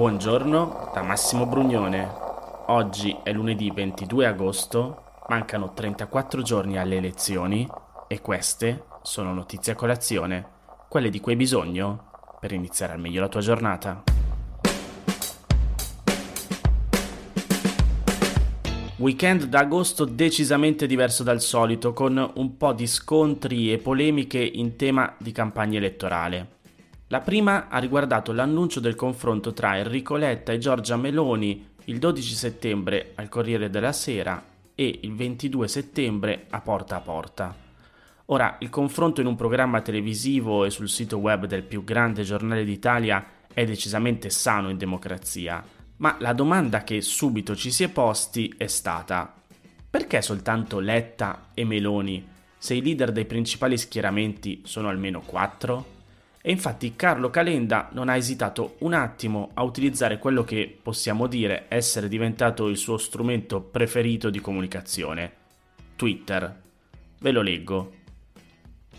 Buongiorno da Massimo Brugnone. Oggi è lunedì 22 agosto, mancano 34 giorni alle elezioni e queste sono notizie a colazione, quelle di cui hai bisogno per iniziare al meglio la tua giornata. Weekend d'agosto decisamente diverso dal solito, con un po' di scontri e polemiche in tema di campagna elettorale. La prima ha riguardato l'annuncio del confronto tra Enrico Letta e Giorgia Meloni il 12 settembre al Corriere della Sera e il 22 settembre a Porta a Porta. Ora, il confronto in un programma televisivo e sul sito web del più grande giornale d'Italia è decisamente sano in democrazia, ma la domanda che subito ci si è posti è stata perché soltanto Letta e Meloni se i leader dei principali schieramenti sono almeno quattro? E infatti Carlo Calenda non ha esitato un attimo a utilizzare quello che possiamo dire essere diventato il suo strumento preferito di comunicazione, Twitter. Ve lo leggo.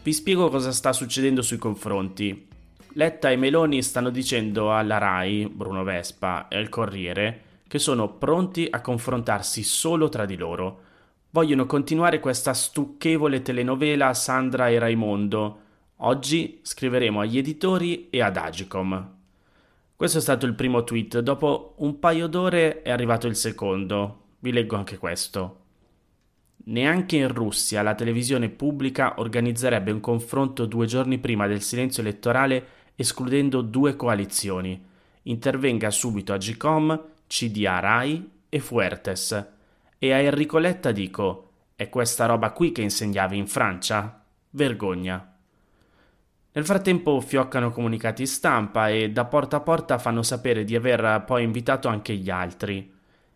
Vi spiego cosa sta succedendo sui confronti. Letta e Meloni stanno dicendo alla RAI, Bruno Vespa e al Corriere che sono pronti a confrontarsi solo tra di loro. Vogliono continuare questa stucchevole telenovela Sandra e Raimondo Oggi scriveremo agli editori e ad Agicom. Questo è stato il primo tweet, dopo un paio d'ore è arrivato il secondo. Vi leggo anche questo. Neanche in Russia la televisione pubblica organizzerebbe un confronto due giorni prima del silenzio elettorale escludendo due coalizioni. Intervenga subito Agicom, CDA Rai e Fuertes. E a Enrico Letta dico: è questa roba qui che insegnavi in Francia? Vergogna. Nel frattempo fioccano comunicati stampa e da porta a porta fanno sapere di aver poi invitato anche gli altri.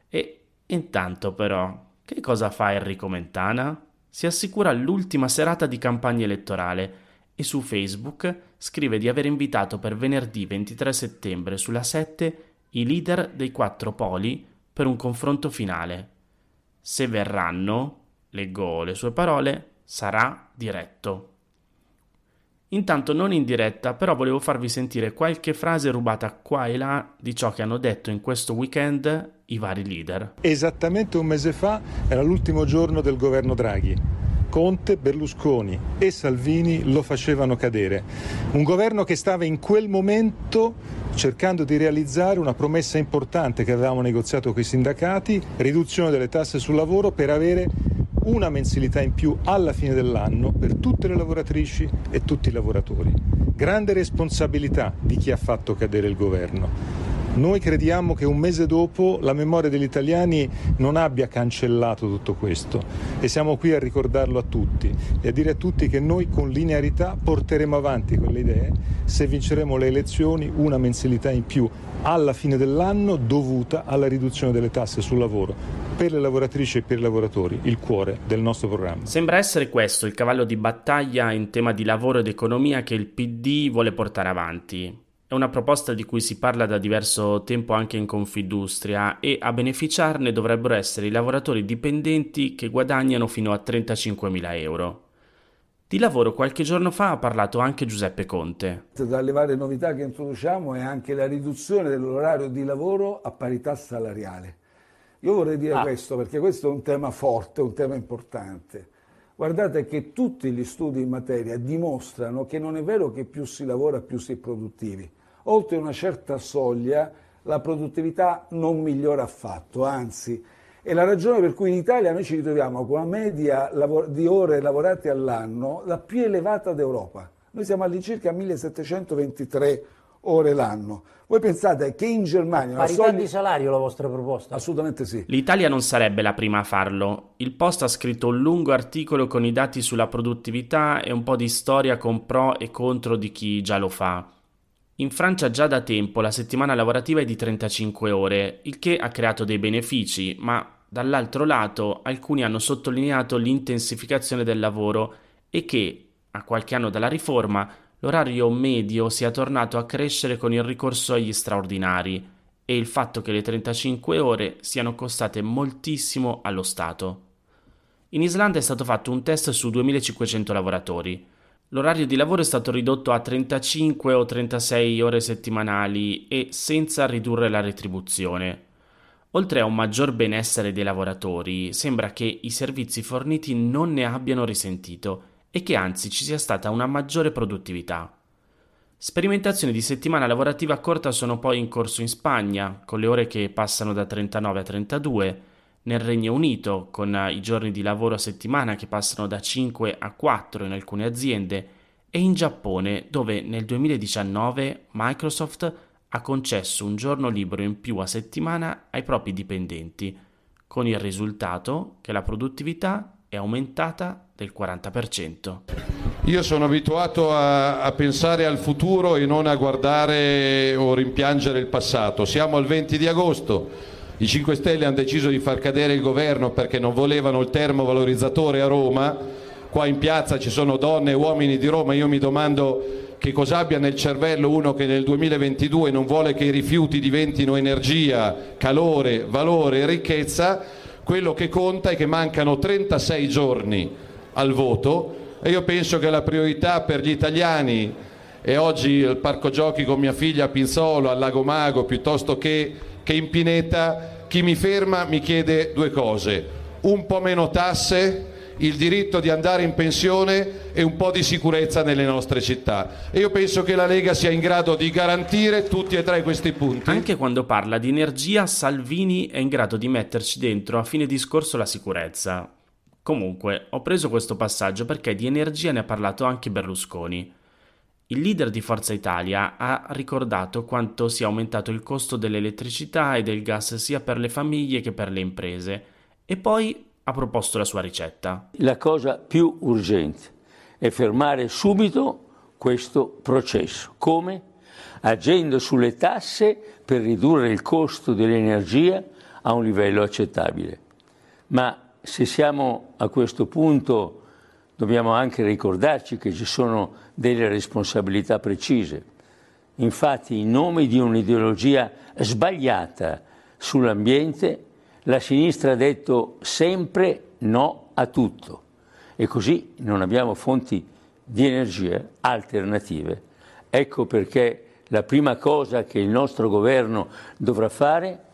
E intanto però, che cosa fa Enrico Mentana? Si assicura l'ultima serata di campagna elettorale e su Facebook scrive di aver invitato per venerdì 23 settembre sulla 7 i leader dei quattro poli per un confronto finale. Se verranno, leggo le sue parole, sarà diretto. Intanto non in diretta, però volevo farvi sentire qualche frase rubata qua e là di ciò che hanno detto in questo weekend i vari leader. Esattamente un mese fa era l'ultimo giorno del governo Draghi. Conte, Berlusconi e Salvini lo facevano cadere. Un governo che stava in quel momento cercando di realizzare una promessa importante che avevamo negoziato con i sindacati, riduzione delle tasse sul lavoro per avere una mensilità in più alla fine dell'anno per tutte le lavoratrici e tutti i lavoratori. Grande responsabilità di chi ha fatto cadere il governo. Noi crediamo che un mese dopo la memoria degli italiani non abbia cancellato tutto questo e siamo qui a ricordarlo a tutti e a dire a tutti che noi con linearità porteremo avanti quelle idee se vinceremo le elezioni una mensilità in più alla fine dell'anno dovuta alla riduzione delle tasse sul lavoro per le lavoratrici e per i lavoratori, il cuore del nostro programma. Sembra essere questo il cavallo di battaglia in tema di lavoro ed economia che il PD vuole portare avanti. È una proposta di cui si parla da diverso tempo anche in Confindustria e a beneficiarne dovrebbero essere i lavoratori dipendenti che guadagnano fino a 35.000 euro. Di lavoro qualche giorno fa ha parlato anche Giuseppe Conte. Tra le varie novità che introduciamo è anche la riduzione dell'orario di lavoro a parità salariale. Io vorrei dire ah. questo perché questo è un tema forte, un tema importante. Guardate che tutti gli studi in materia dimostrano che non è vero che più si lavora più si è produttivi. Oltre una certa soglia la produttività non migliora affatto, anzi è la ragione per cui in Italia noi ci ritroviamo con una media di ore lavorate all'anno la più elevata d'Europa. Noi siamo all'incirca 1723 ore l'anno. Voi pensate che in Germania... Parità soglia... di salario la vostra proposta? Assolutamente sì. L'Italia non sarebbe la prima a farlo. Il Post ha scritto un lungo articolo con i dati sulla produttività e un po' di storia con pro e contro di chi già lo fa. In Francia già da tempo la settimana lavorativa è di 35 ore, il che ha creato dei benefici, ma dall'altro lato alcuni hanno sottolineato l'intensificazione del lavoro e che, a qualche anno dalla riforma, l'orario medio sia tornato a crescere con il ricorso agli straordinari e il fatto che le 35 ore siano costate moltissimo allo Stato. In Islanda è stato fatto un test su 2500 lavoratori. L'orario di lavoro è stato ridotto a 35 o 36 ore settimanali e senza ridurre la retribuzione. Oltre a un maggior benessere dei lavoratori, sembra che i servizi forniti non ne abbiano risentito e che anzi ci sia stata una maggiore produttività. Sperimentazioni di settimana lavorativa corta sono poi in corso in Spagna, con le ore che passano da 39 a 32, nel Regno Unito, con i giorni di lavoro a settimana che passano da 5 a 4 in alcune aziende, e in Giappone, dove nel 2019 Microsoft ha concesso un giorno libero in più a settimana ai propri dipendenti, con il risultato che la produttività è aumentata del 40%. Io sono abituato a, a, pensare al futuro e non a guardare o rimpiangere il passato. Siamo al 20 di agosto, i 5 Stelle hanno deciso di far cadere il governo perché non volevano il termovalorizzatore a Roma, qua in piazza ci sono donne e uomini di Roma, io mi domando che cosa abbia nel cervello uno che nel 2022 non vuole che i rifiuti diventino energia, calore, valore e ricchezza, quello che conta è che mancano 36 giorni al voto e io penso che la priorità per gli italiani e oggi il parco giochi con mia figlia a Pinzolo, al Lago Mago, piuttosto che, che in Pineta, chi mi ferma mi chiede due cose, un po' meno tasse il diritto di andare in pensione e un po' di sicurezza nelle nostre città. E io penso che la Lega sia in grado di garantire tutti e tre questi punti. Anche quando parla di energia, Salvini è in grado di metterci dentro a fine discorso la sicurezza. Comunque, ho preso questo passaggio perché di energia ne ha parlato anche Berlusconi. Il leader di Forza Italia ha ricordato quanto sia aumentato il costo dell'elettricità e del gas sia per le famiglie che per le imprese e poi ha proposto la sua ricetta. La cosa più urgente è fermare subito questo processo. Come? Agendo sulle tasse per ridurre il costo dell'energia a un livello accettabile. Ma se siamo a questo punto dobbiamo anche ricordarci che ci sono delle responsabilità precise. Infatti, in nome di un'ideologia sbagliata sull'ambiente, la sinistra ha detto sempre no a tutto e così non abbiamo fonti di energia alternative. Ecco perché la prima cosa che il nostro governo dovrà fare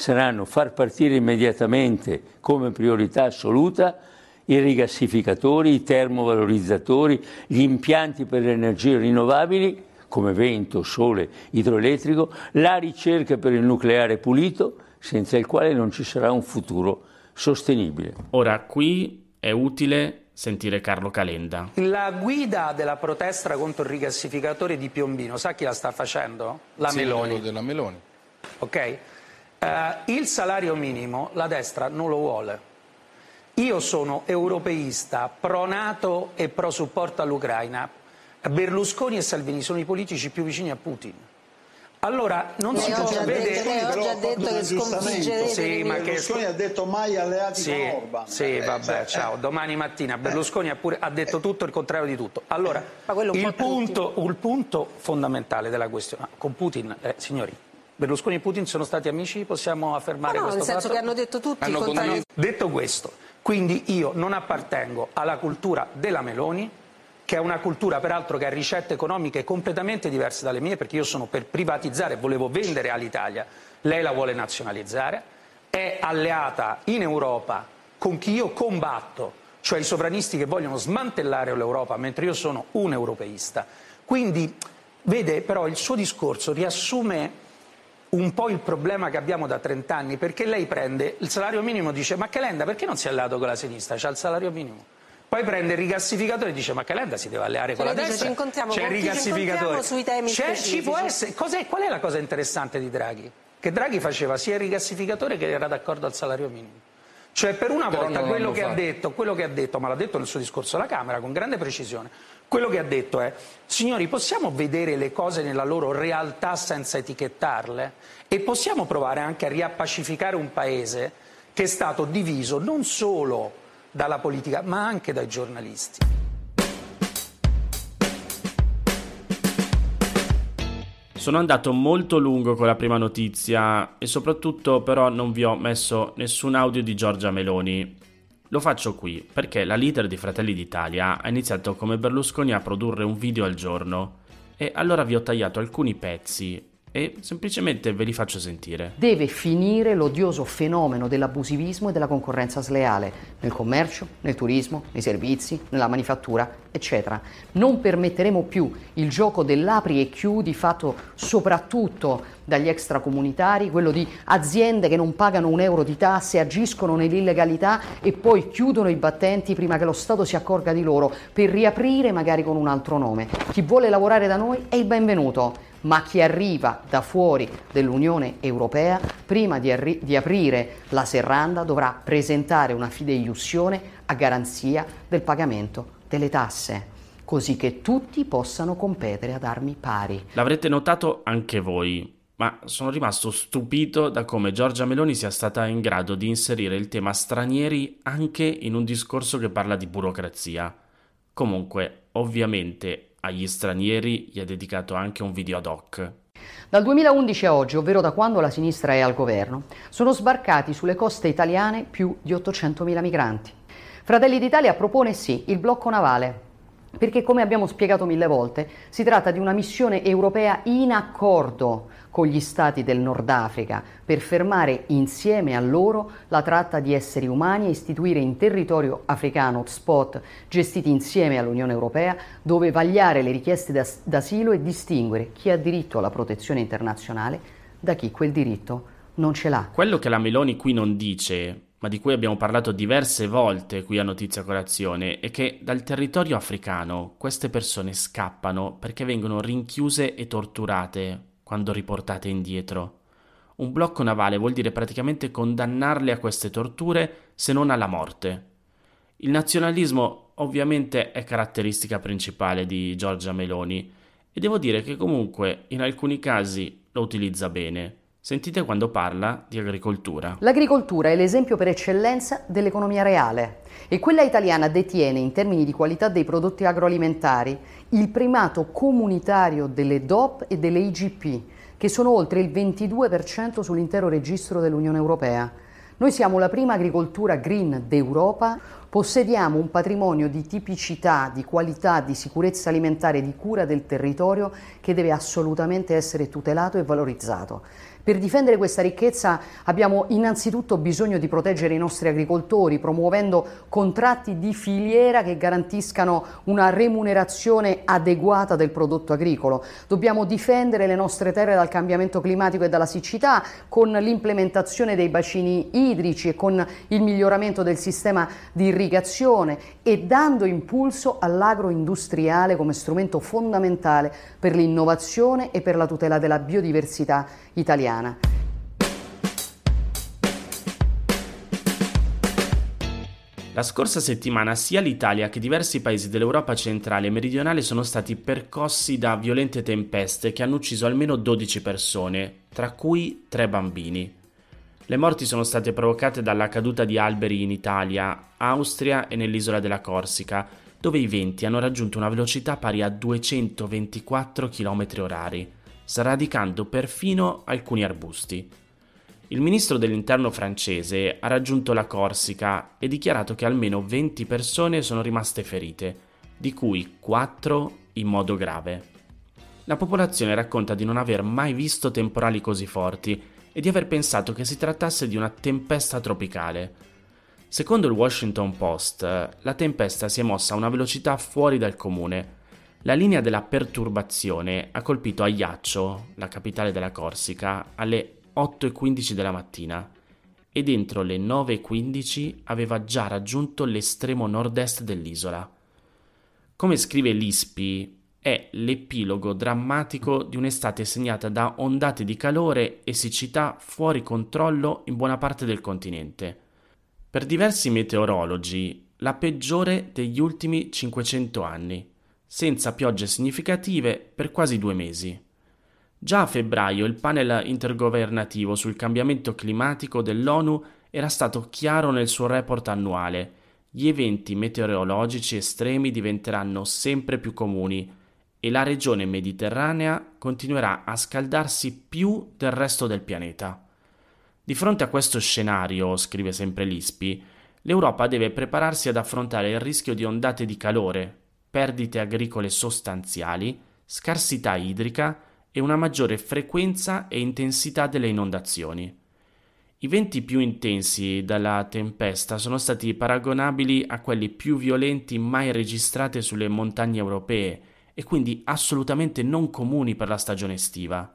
saranno far partire immediatamente come priorità assoluta i rigassificatori, i termovalorizzatori, gli impianti per le energie rinnovabili come vento, sole, idroelettrico, la ricerca per il nucleare pulito senza il quale non ci sarà un futuro sostenibile. Ora qui è utile sentire Carlo Calenda. La guida della protesta contro il rigassificatore di Piombino, sa chi la sta facendo? La sì, Meloni. della Meloni. Ok? Uh, il salario minimo la destra non lo vuole. Io sono europeista, pro Nato e pro supporto all'Ucraina. Berlusconi e Salvini sono i politici più vicini a Putin. Allora, non lei si può vedere... detto, lei oggi ha detto che sconfiggerete sì, ma che... Berlusconi ha detto mai alleati sì, con Orban. Sì, eh, vabbè, cioè, ciao. eh. Domani mattina Berlusconi ha, pure, ha detto tutto il contrario di tutto. Allora, il punto, il punto, fondamentale della questione... Con Putin, eh, signori, Berlusconi e Putin sono stati amici? Possiamo affermare no, no, questo nel senso fatto? che hanno detto tutti Hanno condiviso. Detto questo, quindi io non appartengo alla cultura della Meloni, che è una cultura peraltro che ha ricette economiche completamente diverse dalle mie, perché io sono per privatizzare, volevo vendere all'Italia, lei la vuole nazionalizzare, è alleata in Europa con chi io combatto, cioè i sovranisti che vogliono smantellare l'Europa, mentre io sono un europeista. Quindi, vede, però il suo discorso riassume un po' il problema che abbiamo da 30 anni, perché lei prende il salario minimo e dice ma Calenda perché non si è alleato con la sinistra? C'ha il salario minimo. Poi prende il rigassificatore e dice ma Calenda si deve alleare con Cioè, la destra. C'è il rigassificatore. sui temi C'è- ci può essere. Cos'è- qual è la cosa interessante di Draghi? Che Draghi faceva sia il rigassificatore che era d'accordo al salario minimo. Cioè per una Però volta quello che, detto, quello che ha detto, ma l'ha detto nel suo discorso alla Camera con grande precisione, quello che ha detto è signori possiamo vedere le cose nella loro realtà senza etichettarle e possiamo provare anche a riappacificare un paese che è stato diviso non solo dalla politica ma anche dai giornalisti. Sono andato molto lungo con la prima notizia e soprattutto però non vi ho messo nessun audio di Giorgia Meloni. Lo faccio qui perché la leader di Fratelli d'Italia ha iniziato come Berlusconi a produrre un video al giorno e allora vi ho tagliato alcuni pezzi e semplicemente ve li faccio sentire. Deve finire l'odioso fenomeno dell'abusivismo e della concorrenza sleale nel commercio, nel turismo, nei servizi, nella manifattura, eccetera. Non permetteremo più il gioco dell'apri e chiudi fatto soprattutto dagli extracomunitari, quello di aziende che non pagano un euro di tasse, agiscono nell'illegalità e poi chiudono i battenti prima che lo Stato si accorga di loro per riaprire magari con un altro nome. Chi vuole lavorare da noi è il benvenuto ma chi arriva da fuori dell'Unione Europea, prima di, arri- di, aprire la serranda, dovrà presentare una fideiussione a garanzia del pagamento delle tasse, così che tutti possano competere ad armi pari. L'avrete notato anche voi, ma sono rimasto stupito da come Giorgia Meloni sia stata in grado di inserire il tema stranieri anche in un discorso che parla di burocrazia. Comunque, ovviamente, agli stranieri gli ha dedicato anche un video ad hoc. Dal 2011 a oggi, ovvero da quando la sinistra è al governo, sono sbarcati sulle coste italiane più di 800.000 migranti. Fratelli d'Italia propone sì il blocco navale, perché come abbiamo spiegato mille volte, si tratta di una missione europea in accordo con gli stati del Nord Africa per fermare insieme a loro la tratta di esseri umani e istituire in territorio africano hotspot gestiti insieme all'Unione Europea dove vagliare le richieste d'as- d'asilo e distinguere chi ha diritto alla protezione internazionale da chi quel diritto non ce l'ha. Quello che la Meloni qui non dice ma di cui abbiamo parlato diverse volte qui a Notizia Colazione, è che dal territorio africano queste persone scappano perché vengono rinchiuse e torturate quando riportate indietro. Un blocco navale vuol dire praticamente condannarle a queste torture se non alla morte. Il nazionalismo ovviamente è caratteristica principale di Giorgia Meloni e devo dire che comunque in alcuni casi lo utilizza bene. Sentite quando parla di agricoltura. L'agricoltura è l'esempio per eccellenza dell'economia reale e quella italiana detiene in termini di qualità dei prodotti agroalimentari il primato comunitario delle DOP e delle IGP, che sono oltre il 22% sull'intero registro dell'Unione Europea. Noi siamo la prima agricoltura green d'Europa, possediamo un patrimonio di tipicità, di qualità, di sicurezza alimentare di cura del territorio che deve assolutamente essere tutelato e valorizzato. Per difendere questa ricchezza abbiamo innanzitutto bisogno di proteggere i nostri agricoltori, promuovendo contratti di filiera che garantiscano una remunerazione adeguata del prodotto agricolo. Dobbiamo difendere le nostre terre dal cambiamento climatico e dalla siccità con l'implementazione dei bacini idrici e con il miglioramento del sistema di irrigazione e dando impulso all'agroindustriale come strumento fondamentale per l'innovazione e per la tutela della biodiversità italiana. La scorsa settimana sia l'Italia che diversi paesi dell'Europa centrale e meridionale sono stati percossi da violente tempeste che hanno ucciso almeno 12 persone, tra cui 3 bambini. Le morti sono state provocate dalla caduta di alberi in Italia, Austria e nell'isola della Corsica, dove i venti hanno raggiunto una velocità pari a 224 km/h, sradicando perfino alcuni arbusti. Il ministro dell'interno francese ha raggiunto la Corsica e dichiarato che almeno 20 persone sono rimaste ferite, di cui 4 in modo grave. La popolazione racconta di non aver mai visto temporali così forti e di aver pensato che si trattasse di una tempesta tropicale. Secondo il Washington Post, la tempesta si è mossa a una velocità fuori dal comune. La linea della perturbazione ha colpito Ajaccio, la capitale della Corsica, alle 8.15 della mattina e dentro le 9.15 aveva già raggiunto l'estremo nord-est dell'isola. Come scrive l'ISPI, è l'epilogo drammatico di un'estate segnata da ondate di calore e siccità fuori controllo in buona parte del continente. Per diversi meteorologi, la peggiore degli ultimi 500 anni, senza piogge significative per quasi due mesi. Già a febbraio il panel intergovernativo sul cambiamento climatico dell'ONU era stato chiaro nel suo report annuale. Gli eventi meteorologici estremi diventeranno sempre più comuni e la regione mediterranea continuerà a scaldarsi più del resto del pianeta. Di fronte a questo scenario, scrive sempre l'ISPI, l'Europa deve prepararsi ad affrontare il rischio di ondate di calore, perdite agricole sostanziali, scarsità idrica e una maggiore frequenza e intensità delle inondazioni. I venti più intensi dalla tempesta sono stati paragonabili a quelli più violenti mai registrati sulle montagne europee e quindi assolutamente non comuni per la stagione estiva.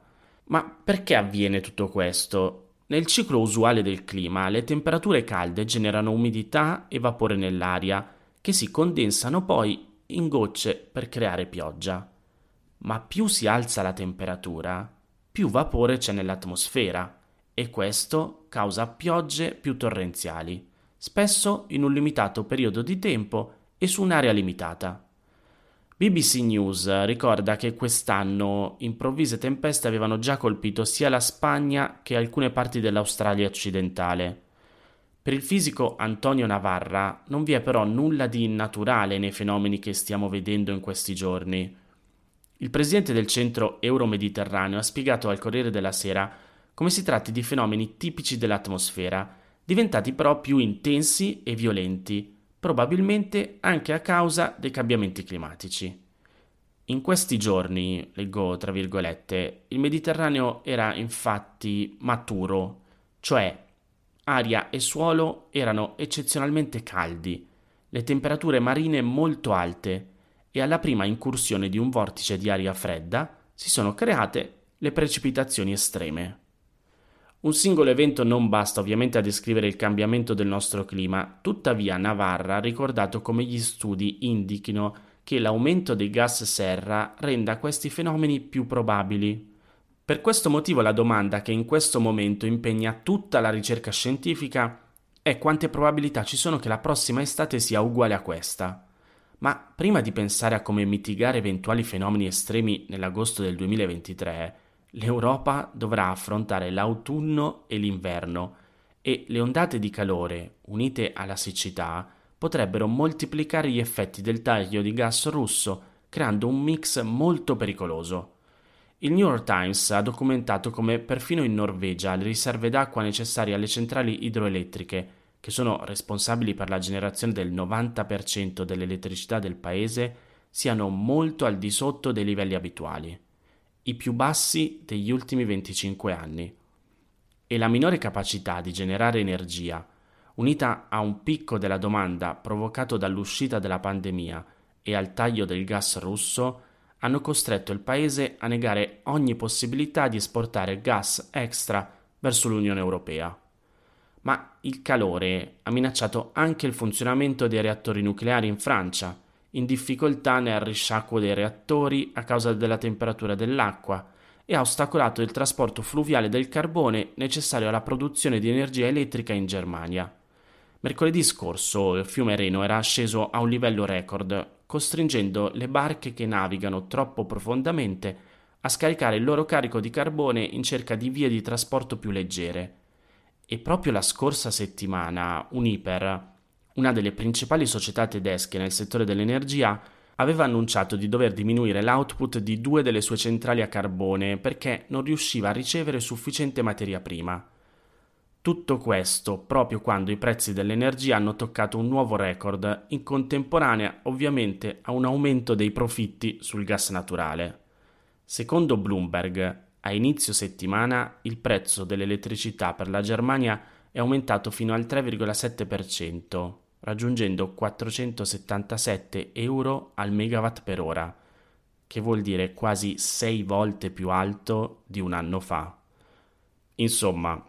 Ma perché avviene tutto questo? Nel ciclo usuale del clima, le temperature calde generano umidità e vapore nell'aria, che si condensano poi in gocce per creare pioggia. Ma più si alza la temperatura, più vapore c'è nell'atmosfera e questo causa piogge più torrenziali, spesso in un limitato periodo di tempo e su un'area limitata. BBC News ricorda che quest'anno improvvise tempeste avevano già colpito sia la Spagna che alcune parti dell'Australia occidentale. Per il fisico Antonio Navarra non vi è però nulla di innaturale nei fenomeni che stiamo vedendo in questi giorni. Il presidente del centro Euromediterraneo ha spiegato al Corriere della Sera come si tratti di fenomeni tipici dell'atmosfera, diventati però più intensi e violenti, probabilmente anche a causa dei cambiamenti climatici. In questi giorni, leggo tra virgolette, il Mediterraneo era infatti maturo, cioè aria e suolo erano eccezionalmente caldi, le temperature marine molto alte e alla prima incursione di un vortice di aria fredda si sono create le precipitazioni estreme. Un singolo evento non basta ovviamente a descrivere il cambiamento del nostro clima, tuttavia Navarra ha ricordato come gli studi indichino che l'aumento dei gas serra renda questi fenomeni più probabili. Per questo motivo la domanda che in questo momento impegna tutta la ricerca scientifica è quante probabilità ci sono che la prossima estate sia uguale a questa. Ma prima di pensare a come mitigare eventuali fenomeni estremi nell'agosto del 2023, l'Europa dovrà affrontare l'autunno e l'inverno e le ondate di calore, unite alla siccità, potrebbero moltiplicare gli effetti del taglio di gas russo, creando un mix molto pericoloso. Il New York Times ha documentato come perfino in Norvegia le riserve d'acqua necessarie alle centrali idroelettriche, che sono responsabili per la generazione del 90% dell'elettricità del paese, siano molto al di sotto dei livelli abituali i più bassi degli ultimi 25 anni. E la minore capacità di generare energia, unita a un picco della domanda provocato dall'uscita della pandemia e al taglio del gas russo, hanno costretto il paese a negare ogni possibilità di esportare gas extra verso l'Unione Europea. Ma il calore ha minacciato anche il funzionamento dei reattori nucleari in Francia, in difficoltà nel risciacquo dei reattori a causa della temperatura dell'acqua e ha ostacolato il trasporto fluviale del carbone necessario alla produzione di energia elettrica in Germania. Mercoledì scorso il fiume Reno era sceso a un livello record, costringendo le barche che navigano troppo profondamente a scaricare il loro carico di carbone in cerca di vie di trasporto più leggere. E proprio la scorsa settimana Uniper, una delle principali società tedesche nel settore dell'energia, aveva annunciato di dover diminuire l'output di due delle sue centrali a carbone perché non riusciva a ricevere sufficiente materia prima. Tutto questo proprio quando i prezzi dell'energia hanno toccato un nuovo record, in contemporanea ovviamente a un aumento dei profitti sul gas naturale. Secondo Bloomberg, a inizio settimana il prezzo dell'elettricità per la Germania è aumentato fino al 3,7%, raggiungendo 477 euro al megawatt per ora, che vuol dire quasi 6 volte più alto di un anno fa. Insomma,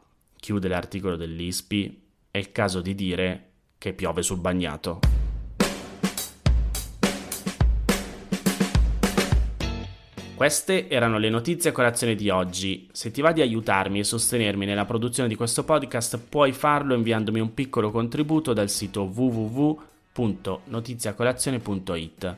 chiude l'articolo dell'ISPI, è il caso di dire che piove sul bagnato. Queste erano le notizie a colazione di oggi. Se ti va di aiutarmi e sostenermi nella produzione di questo podcast, puoi farlo inviandomi un piccolo contributo dal sito www.notiziacolazione.it.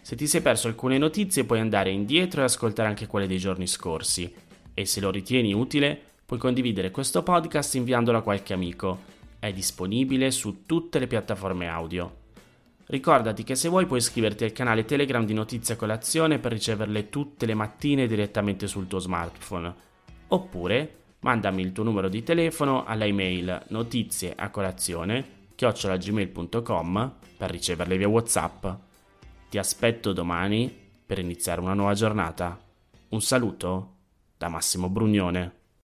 Se ti sei perso alcune notizie, puoi andare indietro e ascoltare anche quelle dei giorni scorsi. E se lo ritieni utile, puoi condividere questo podcast inviandolo a qualche amico. È disponibile su tutte le piattaforme audio. Ricordati che se vuoi puoi iscriverti al canale Telegram di Notizia Colazione per riceverle tutte le mattine direttamente sul tuo smartphone. Oppure mandami il tuo numero di telefono alla email notizie chiocciolagmail.com per riceverle via WhatsApp. Ti aspetto domani per iniziare una nuova giornata. Un saluto da Massimo Brugnone.